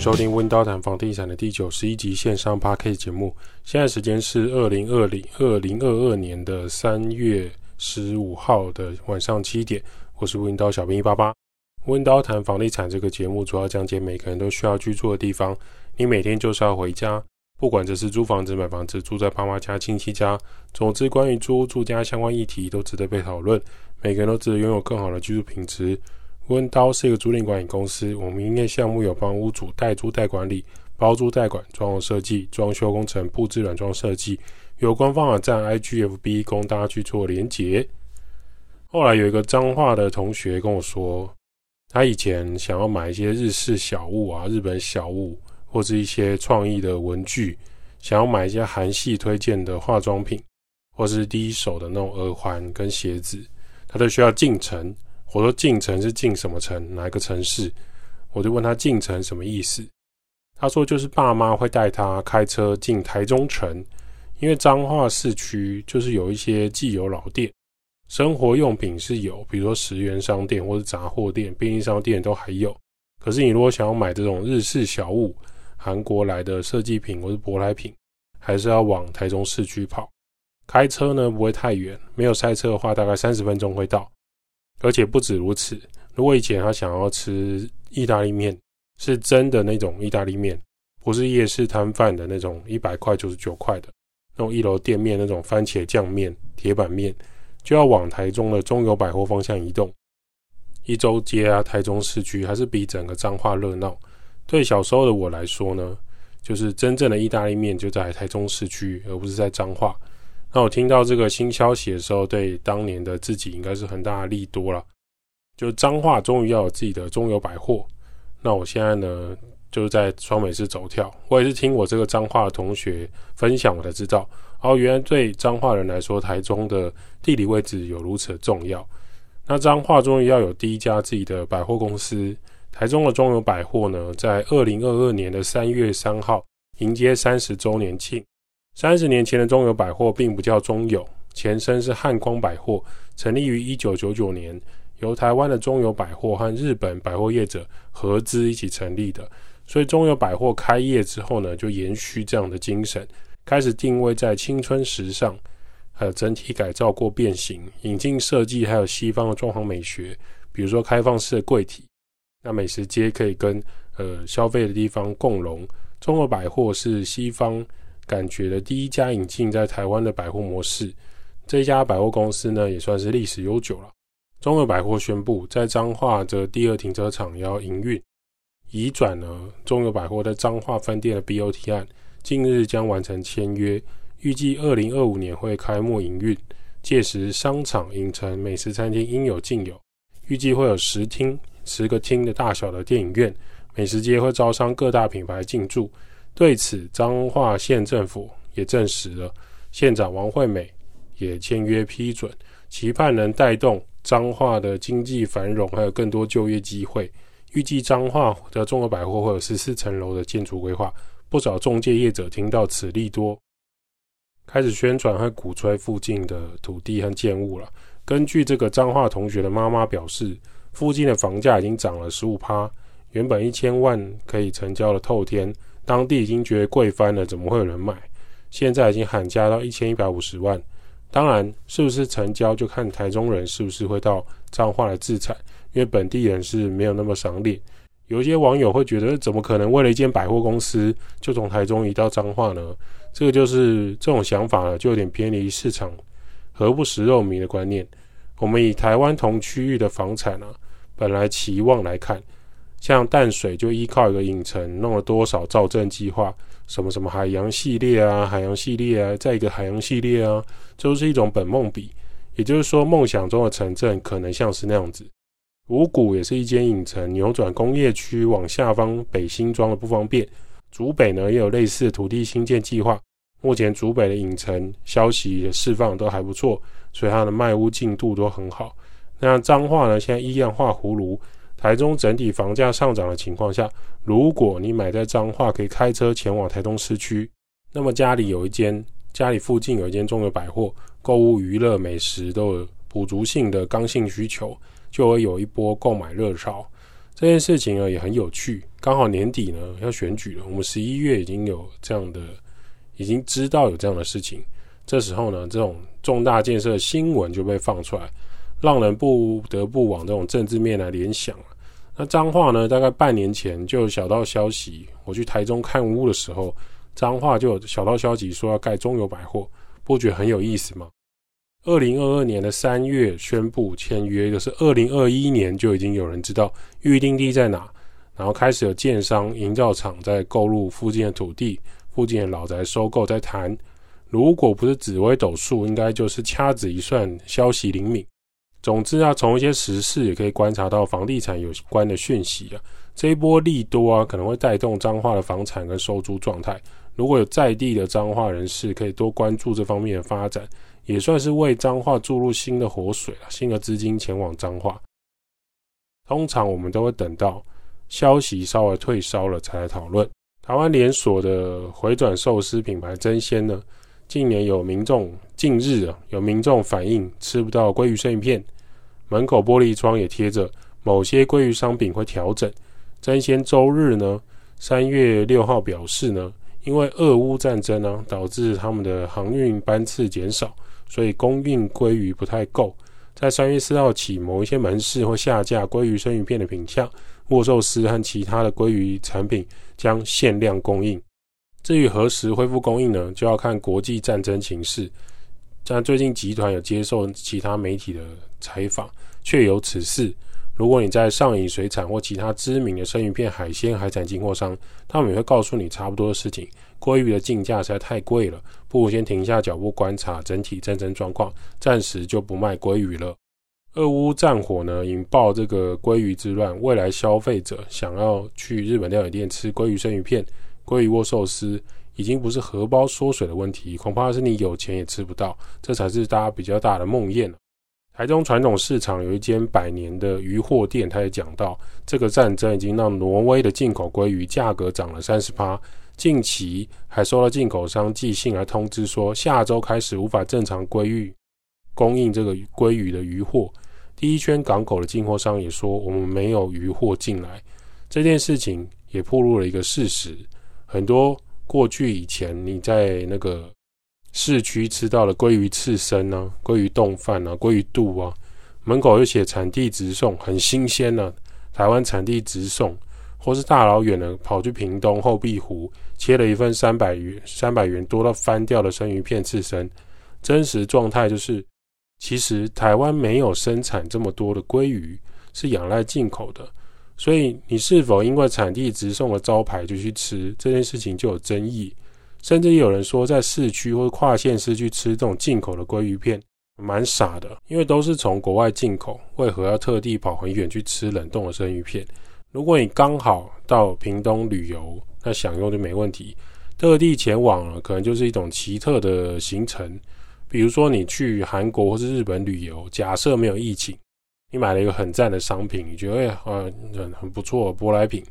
迎收听温刀谈房地产的第九十一集线上 Podcast 节目。现在时间是二零二零二零二二年的三月十五号的晚上七点。我是温刀小兵一八八。温刀谈房地产这个节目主要讲解每个人都需要居住的地方。你每天就是要回家，不管这是租房子、买房子、住在爸妈家、亲戚家，总之关于租屋住家相关议题都值得被讨论。每个人都值得拥有更好的居住品质。温刀是一个租赁管理公司，我们营业项目有帮屋主代租代管理、包租代管、装潢设计、装修工程、布置软装设计。有官方网站 IGFB 供大家去做连结。后来有一个彰化的同学跟我说，他以前想要买一些日式小物啊、日本小物，或是一些创意的文具，想要买一些韩系推荐的化妆品，或是第一手的那种耳环跟鞋子，他都需要进城。我说进城是进什么城？哪一个城市？我就问他进城什么意思？他说就是爸妈会带他开车进台中城，因为彰化市区就是有一些既有老店，生活用品是有，比如说十元商店或者杂货店、便利商店都还有。可是你如果想要买这种日式小物、韩国来的设计品或者舶来品，还是要往台中市区跑。开车呢不会太远，没有塞车的话，大概三十分钟会到。而且不止如此，如果以前他想要吃意大利面，是真的那种意大利面，不是夜市摊贩的那种一百块九十九块的那种一楼店面那种番茄酱面、铁板面，就要往台中的中友百货方向移动。一周街啊，台中市区还是比整个彰化热闹。对小时候的我来说呢，就是真正的意大利面就在台中市区，而不是在彰化。那我听到这个新消息的时候，对当年的自己应该是很大的利多了。就彰化终于要有自己的中友百货。那我现在呢，就是在双北市走跳。我也是听我这个彰化的同学分享，我才知道，哦，原来对彰化人来说，台中的地理位置有如此的重要。那彰化终于要有第一家自己的百货公司。台中的中友百货呢，在二零二二年的三月三号迎接三十周年庆。三十年前的中友百货并不叫中友，前身是汉光百货，成立于一九九九年，由台湾的中友百货和日本百货业者合资一起成立的。所以中友百货开业之后呢，就延续这样的精神，开始定位在青春时尚，还有整体改造过变形，引进设计，还有西方的装潢美学，比如说开放式的柜体，那美食街可以跟呃消费的地方共融。中友百货是西方。感觉的第一家引进在台湾的百货模式，这家百货公司呢也算是历史悠久了。中友百货宣布，在彰化的第二停车场要营运，移转呢中友百货在彰化分店的 BOT 案，近日将完成签约，预计二零二五年会开幕营运。届时商场、影城、美食餐厅应有尽有，预计会有十厅、十个厅的大小的电影院，美食街会招商各大品牌进驻。对此，彰化县政府也证实了，县长王惠美也签约批准，期盼能带动彰化的经济繁荣，还有更多就业机会。预计彰化的中友百货会有十四层楼的建筑规划，不少中介业者听到此利多，开始宣传和鼓吹附近的土地和建物了。根据这个彰化同学的妈妈表示，附近的房价已经涨了十五趴，原本一千万可以成交的透天。当地已经觉得贵翻了，怎么会有人买？现在已经喊价到一千一百五十万。当然，是不是成交就看台中人是不是会到彰化来置产，因为本地人是没有那么赏脸。有一些网友会觉得，怎么可能为了一间百货公司就从台中移到彰化呢？这个就是这种想法呢，就有点偏离市场“何不食肉糜”的观念。我们以台湾同区域的房产啊，本来期望来看。像淡水就依靠一个影城弄了多少造镇计划，什么什么海洋系列啊，海洋系列啊，再一个海洋系列啊，就是一种本梦比。也就是说，梦想中的城镇可能像是那样子。五股也是一间影城，扭转工业区往下方北新庄的不方便。竹北呢也有类似土地新建计划，目前竹北的影城消息的释放都还不错，所以它的卖屋进度都很好。那彰化呢，现在一样画葫芦。台中整体房价上涨的情况下，如果你买在彰化，可以开车前往台东市区，那么家里有一间，家里附近有一间中友百货，购物、娱乐、美食都有补足性的刚性需求，就会有一波购买热潮。这件事情呢也很有趣，刚好年底呢要选举了，我们十一月已经有这样的，已经知道有这样的事情。这时候呢，这种重大建设新闻就被放出来，让人不得不往这种政治面来联想。那彰化呢，大概半年前就有小道消息，我去台中看屋的时候，彰化就有小道消息说要盖中友百货，不觉得很有意思吗？二零二二年的三月宣布签约，就是二零二一年就已经有人知道预定地在哪，然后开始有建商、营造厂在购入附近的土地、附近的老宅收购，在谈。如果不是紫微斗数，应该就是掐指一算，消息灵敏。总之啊，从一些时事也可以观察到房地产有关的讯息啊。这一波利多啊，可能会带动彰化的房产跟收租状态。如果有在地的彰化人士，可以多关注这方面的发展。也算是为彰化注入新的活水了，新的资金前往彰化。通常我们都会等到消息稍微退烧了才来讨论。台湾连锁的回转寿司品牌争鲜呢，近年有民众近日啊，有民众反映吃不到鲑鱼生鱼片，门口玻璃窗也贴着某些鲑鱼商品会调整。争鲜周日呢，三月六号表示呢，因为俄乌战争呢，导致他们的航运班次减少。所以供应鲑鱼不太够，在三月四号起，某一些门市会下架鲑鱼生鱼片的品项，握寿司和其他的鲑鱼产品将限量供应。至于何时恢复供应呢？就要看国际战争情势。但最近集团有接受其他媒体的采访，确有此事。如果你在上影水产或其他知名的生鱼片、海鲜、海产进货商，他们也会告诉你差不多的事情。鲑鱼的进价实在太贵了，不如先停下脚步观察整体战争状况，暂时就不卖鲑鱼了。俄乌战火呢，引爆这个鲑鱼之乱，未来消费者想要去日本料理店吃鲑鱼生鱼片、鲑鱼握寿司，已经不是荷包缩水的问题，恐怕是你有钱也吃不到，这才是大家比较大的梦魇了。台中传统市场有一间百年的鱼货店，他也讲到，这个战争已经让挪威的进口鲑鱼价格涨了三十趴。近期还收到进口商寄信来通知说，下周开始无法正常归运供应这个鲑鱼的鱼货。第一圈港口的进货商也说，我们没有鱼货进来。这件事情也暴露了一个事实：很多过去以前你在那个。市区吃到的鲑鱼刺身啊，鲑鱼冻饭啊，鲑鱼肚啊，门口又写产地直送，很新鲜呢、啊。台湾产地直送，或是大老远的跑去屏东后壁湖切了一份三百元，三百元多到翻掉的生鱼片刺身。真实状态就是，其实台湾没有生产这么多的鲑鱼，是仰赖进口的。所以你是否因为产地直送的招牌就去吃这件事情就有争议。甚至有人说，在市区或跨县市去吃这种进口的鲑鱼片，蛮傻的，因为都是从国外进口，为何要特地跑很远去吃冷冻的生鱼片？如果你刚好到屏东旅游，那享用就没问题。特地前往了，可能就是一种奇特的行程。比如说你去韩国或是日本旅游，假设没有疫情，你买了一个很赞的商品，你觉得哎呀，很很不错，舶来品。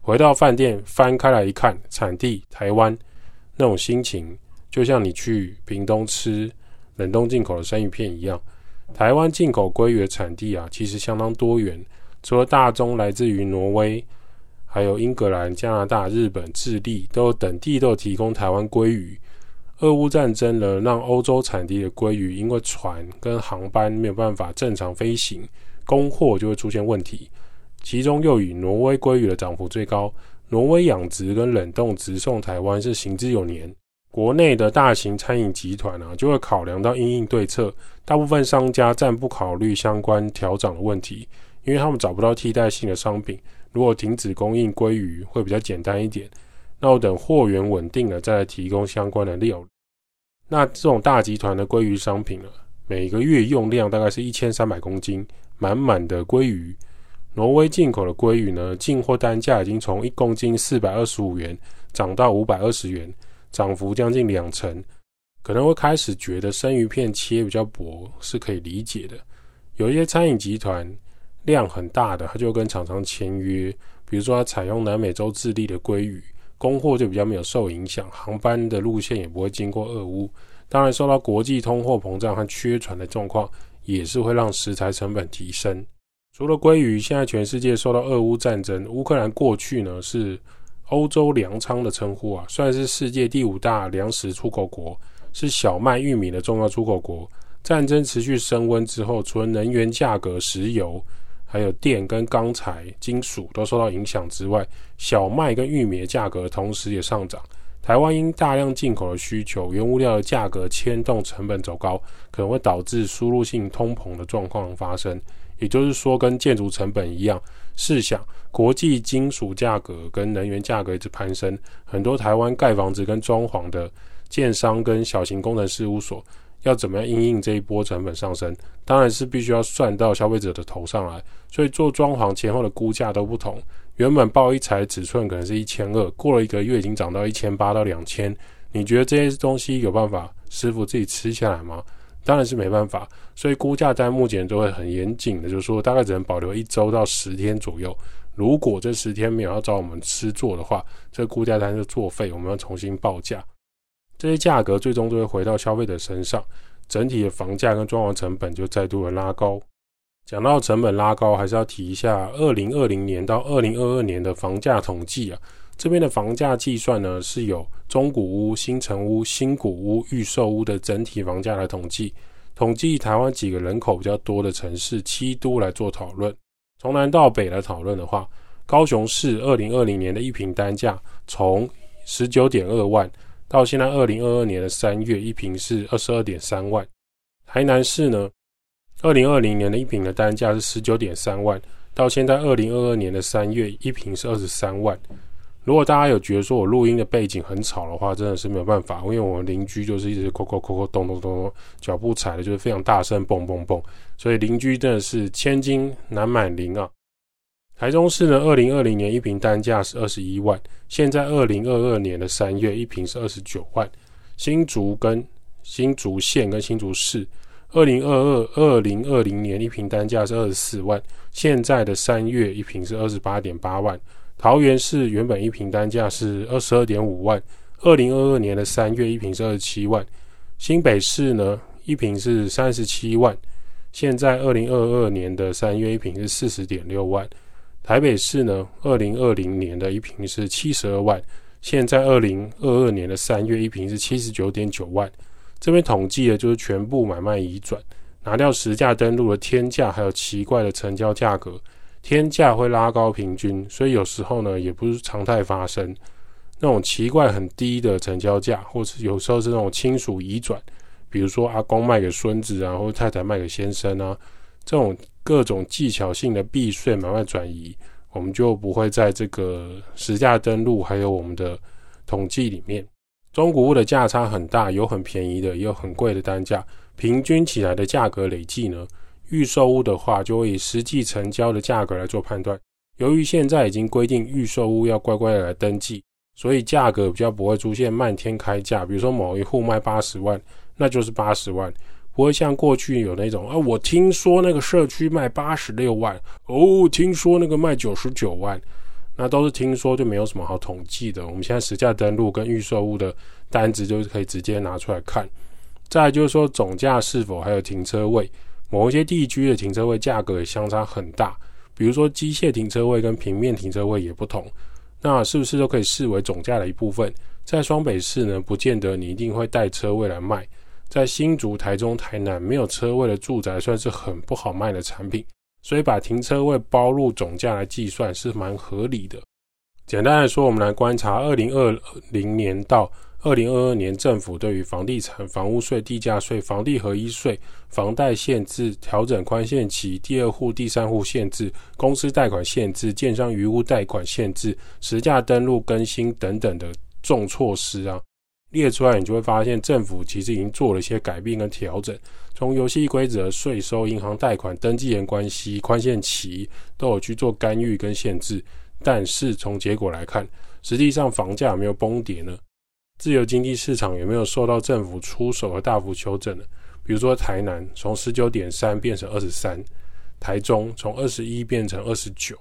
回到饭店翻开来一看，产地台湾。那种心情，就像你去屏东吃冷冻进口的生鱼片一样。台湾进口鲑鱼的产地啊，其实相当多元，除了大宗来自于挪威，还有英格兰、加拿大、日本、智利，都等地都有提供台湾鲑鱼。俄乌战争呢，让欧洲产地的鲑鱼因为船跟航班没有办法正常飞行，供货就会出现问题。其中又以挪威鲑鱼的涨幅最高。挪威养殖跟冷冻直送台湾是行之有年，国内的大型餐饮集团啊，就会考量到因应对策，大部分商家暂不考虑相关调涨的问题，因为他们找不到替代性的商品。如果停止供应鲑鱼，会比较简单一点。那我等货源稳定了，再来提供相关的料。那这种大集团的鲑鱼商品呢，每个月用量大概是一千三百公斤，满满的鲑鱼。挪威进口的鲑鱼呢，进货单价已经从一公斤四百二十五元涨到五百二十元，涨幅将近两成。可能会开始觉得生鱼片切比较薄是可以理解的。有一些餐饮集团量很大的，他就跟厂商签约，比如说他采用南美洲智利的鲑鱼，供货就比较没有受影响，航班的路线也不会经过俄乌。当然，受到国际通货膨胀和缺船的状况，也是会让食材成本提升。除了鲑鱼，现在全世界受到俄乌战争，乌克兰过去呢是欧洲粮仓的称呼啊，算是世界第五大粮食出口国，是小麦、玉米的重要出口国。战争持续升温之后，除了能源价格、石油，还有电跟钢材、金属都受到影响之外，小麦跟玉米的价格同时也上涨。台湾因大量进口的需求，原物料的价格牵动成本走高，可能会导致输入性通膨的状况发生。也就是说，跟建筑成本一样，试想国际金属价格跟能源价格一直攀升，很多台湾盖房子跟装潢的建商跟小型工程事务所要怎么样因应这一波成本上升？当然是必须要算到消费者的头上来。所以做装潢前后的估价都不同，原本报一材尺寸可能是一千二，过了一个月已经涨到一千八到两千。你觉得这些东西有办法师傅自己吃下来吗？当然是没办法，所以估价单目前都会很严谨的，就是说大概只能保留一周到十天左右。如果这十天没有要找我们吃做的话，这个估价单就作废，我们要重新报价。这些价格最终都会回到消费者身上，整体的房价跟装潢成本就再度的拉高。讲到成本拉高，还是要提一下二零二零年到二零二二年的房价统计啊。这边的房价计算呢，是有中古屋、新城屋、新古屋、预售屋的整体房价来统计，统计台湾几个人口比较多的城市七都来做讨论。从南到北来讨论的话，高雄市二零二零年的一平单价从十九点二万，到现在二零二二年的三月，一瓶是二十二点三万。台南市呢，二零二零年的一瓶的单价是十九点三万，到现在二零二二年的三月，一瓶是二十三万。如果大家有觉得说我录音的背景很吵的话，真的是没有办法，因为我们邻居就是一直扣扣扣扣咚咚咚咚，脚步踩的就是非常大声，蹦蹦蹦，所以邻居真的是千金难买邻啊。台中市呢，二零二零年一平单价是二十一万，现在二零二二年的三月一平是二十九万。新竹跟新竹县跟新竹市，二零二二二零二零年一平单价是二十四万，现在的三月一平是二十八点八万。桃园市原本一平单价是二十二点五万，二零二二年的三月一平是二十七万。新北市呢，一平是三十七万，现在二零二二年的三月一平是四十点六万。台北市呢，二零二零年的一平是七十二万，现在二零二二年的三月一平是七十九点九万。这边统计的就是全部买卖移转，拿掉实价登录的天价，还有奇怪的成交价格。天价会拉高平均，所以有时候呢也不是常态发生。那种奇怪很低的成交价，或是有时候是那种亲属移转，比如说阿公卖给孙子啊，或太太卖给先生啊，这种各种技巧性的避税买卖转移，我们就不会在这个实价登录还有我们的统计里面。中古屋的价差很大，有很便宜的，也有很贵的单价，平均起来的价格累计呢？预售屋的话，就会以实际成交的价格来做判断。由于现在已经规定预售屋要乖乖的来登记，所以价格比较不会出现漫天开价。比如说某一户卖八十万，那就是八十万，不会像过去有那种啊，我听说那个社区卖八十六万，哦，听说那个卖九十九万，那都是听说，就没有什么好统计的。我们现在实价登录跟预售屋的单子就可以直接拿出来看。再就是说总价是否还有停车位。某一些地区的停车位价格也相差很大，比如说机械停车位跟平面停车位也不同，那是不是都可以视为总价的一部分？在双北市呢，不见得你一定会带车位来卖。在新竹、台中、台南，没有车位的住宅算是很不好卖的产品，所以把停车位包入总价来计算是蛮合理的。简单来说，我们来观察二零二零年到。二零二二年，政府对于房地产、房屋税、地价税、房地合一税、房贷限制、调整宽限期、第二户、第三户限制、公司贷款限制、建商余屋贷款限制、实价登录更新等等的重措施啊，列出来，你就会发现政府其实已经做了一些改变跟调整，从游戏规则、税收、银行贷款、登记人关系、宽限期都有去做干预跟限制。但是从结果来看，实际上房价有没有崩跌呢？自由经济市场有没有受到政府出手而大幅修正呢？比如说台南从十九点三变成二十三，台中从二十一变成二十九，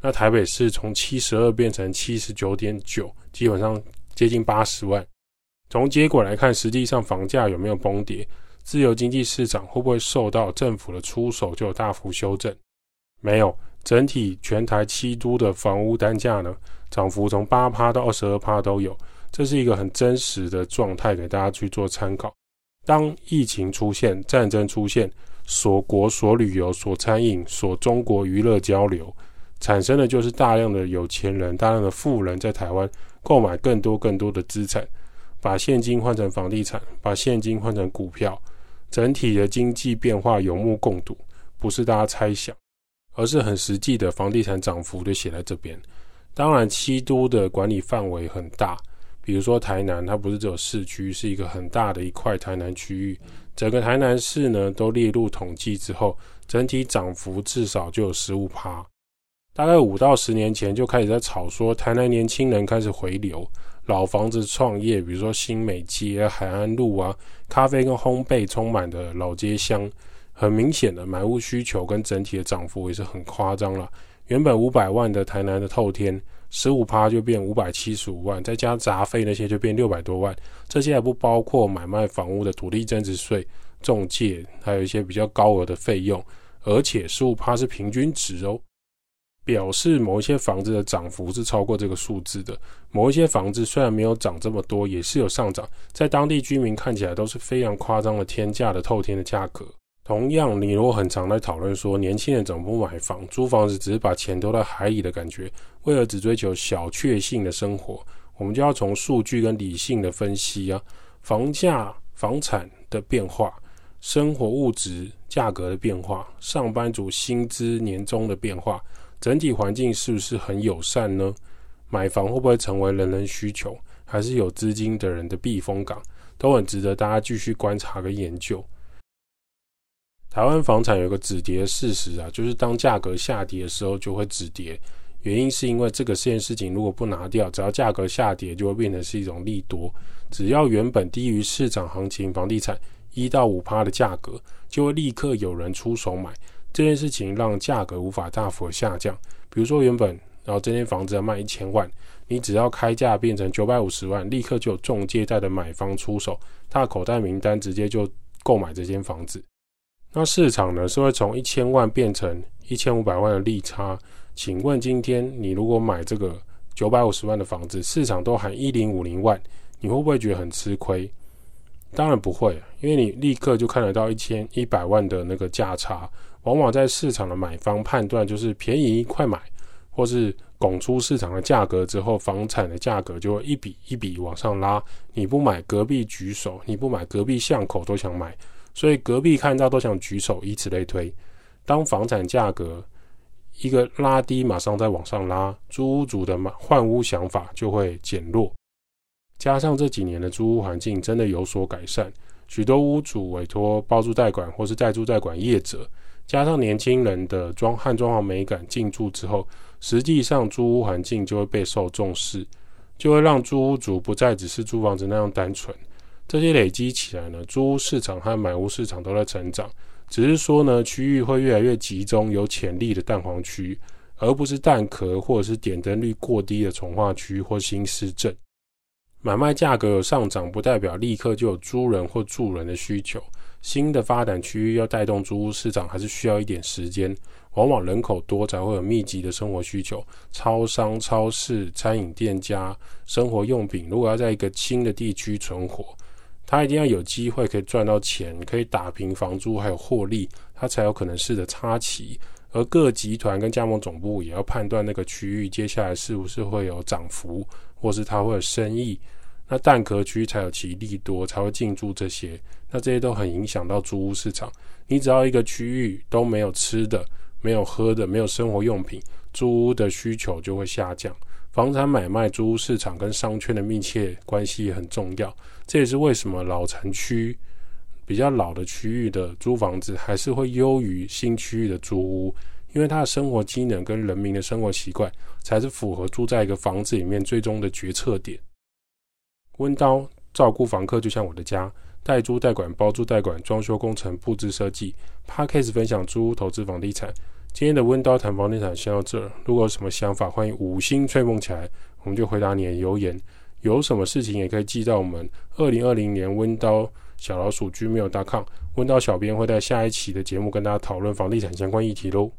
那台北市从七十二变成七十九点九，基本上接近八十万。从结果来看，实际上房价有没有崩跌？自由经济市场会不会受到政府的出手就有大幅修正？没有，整体全台七都的房屋单价呢，涨幅从八趴到二十二趴都有，这是一个很真实的状态，给大家去做参考。当疫情出现、战争出现，锁国、锁旅游、锁餐饮、锁中国娱乐交流，产生的就是大量的有钱人、大量的富人在台湾购买更多更多的资产，把现金换成房地产，把现金换成股票，整体的经济变化有目共睹，不是大家猜想。而是很实际的房地产涨幅就写在这边。当然，七都的管理范围很大，比如说台南，它不是只有市区，是一个很大的一块台南区域。整个台南市呢都列入统计之后，整体涨幅至少就有十五趴。大概五到十年前就开始在炒说，台南年轻人开始回流，老房子创业，比如说新美街、海安路啊，咖啡跟烘焙充满的老街乡。很明显的买屋需求跟整体的涨幅也是很夸张了。原本五百万的台南的透天，十五趴就变五百七十五万，再加杂费那些就变六百多万。这些还不包括买卖房屋的土地增值税、中介，还有一些比较高额的费用。而且十五趴是平均值哦，表示某一些房子的涨幅是超过这个数字的。某一些房子虽然没有涨这么多，也是有上涨，在当地居民看起来都是非常夸张的天价的透天的价格。同样，你如果很常来讨论说，年轻人怎么不买房？租房子只是把钱丢到海里的感觉，为了只追求小确幸的生活，我们就要从数据跟理性的分析啊，房价、房产的变化，生活物质价格的变化，上班族薪资年终的变化，整体环境是不是很友善呢？买房会不会成为人人需求，还是有资金的人的避风港，都很值得大家继续观察跟研究。台湾房产有个止跌事实啊，就是当价格下跌的时候就会止跌，原因是因为这个件事情如果不拿掉，只要价格下跌就会变成是一种利多。只要原本低于市场行情房地产一到五趴的价格，就会立刻有人出手买。这件事情让价格无法大幅下降。比如说原本然后这间房子要卖一千万，你只要开价变成九百五十万，立刻就有仲介带的买方出手，他的口袋名单直接就购买这间房子。那市场呢，是会从一千万变成一千五百万的利差。请问今天你如果买这个九百五十万的房子，市场都喊一零五零万，你会不会觉得很吃亏？当然不会，因为你立刻就看得到一千一百万的那个价差。往往在市场的买方判断就是便宜快买，或是拱出市场的价格之后，房产的价格就会一笔一笔往上拉。你不买，隔壁举手；你不买，隔壁巷口都想买。所以隔壁看到都想举手，以此类推。当房产价格一个拉低，马上再往上拉，租屋主的换屋想法就会减弱。加上这几年的租屋环境真的有所改善，许多屋主委托包租代管或是代租代管业者，加上年轻人的装汉装潢美感进驻之后，实际上租屋环境就会备受重视，就会让租屋族不再只是租房子那样单纯。这些累积起来呢，租屋市场和买屋市场都在成长，只是说呢，区域会越来越集中有潜力的蛋黄区，而不是蛋壳或者是点灯率过低的重划区或新市镇。买卖价格有上涨，不代表立刻就有租人或住人的需求。新的发展区域要带动租屋市场，还是需要一点时间。往往人口多才会有密集的生活需求，超商、超市、餐饮店家、生活用品，如果要在一个新的地区存活。他一定要有机会可以赚到钱，可以打平房租，还有获利，他才有可能试着插旗。而各集团跟加盟总部也要判断那个区域接下来是不是会有涨幅，或是它会有生意。那蛋壳区才有其利多，才会进驻这些。那这些都很影响到租屋市场。你只要一个区域都没有吃的、没有喝的、没有生活用品，租屋的需求就会下降。房产买卖、租屋市场跟商圈的密切关系也很重要，这也是为什么老城区比较老的区域的租房子还是会优于新区域的租屋，因为它的生活机能跟人民的生活习惯才是符合住在一个房子里面最终的决策点。温刀照顾房客就像我的家，代租代管、包租代管、装修工程、布置设计，Podcast 分享租屋投资房地产。今天的温刀谈房地产先到这儿，如果有什么想法，欢迎五星吹捧起来，我们就回答你的留言。有什么事情也可以寄到我们二零二零年温刀小老鼠 gmail.com，温刀小编会在下一期的节目跟大家讨论房地产相关议题喽。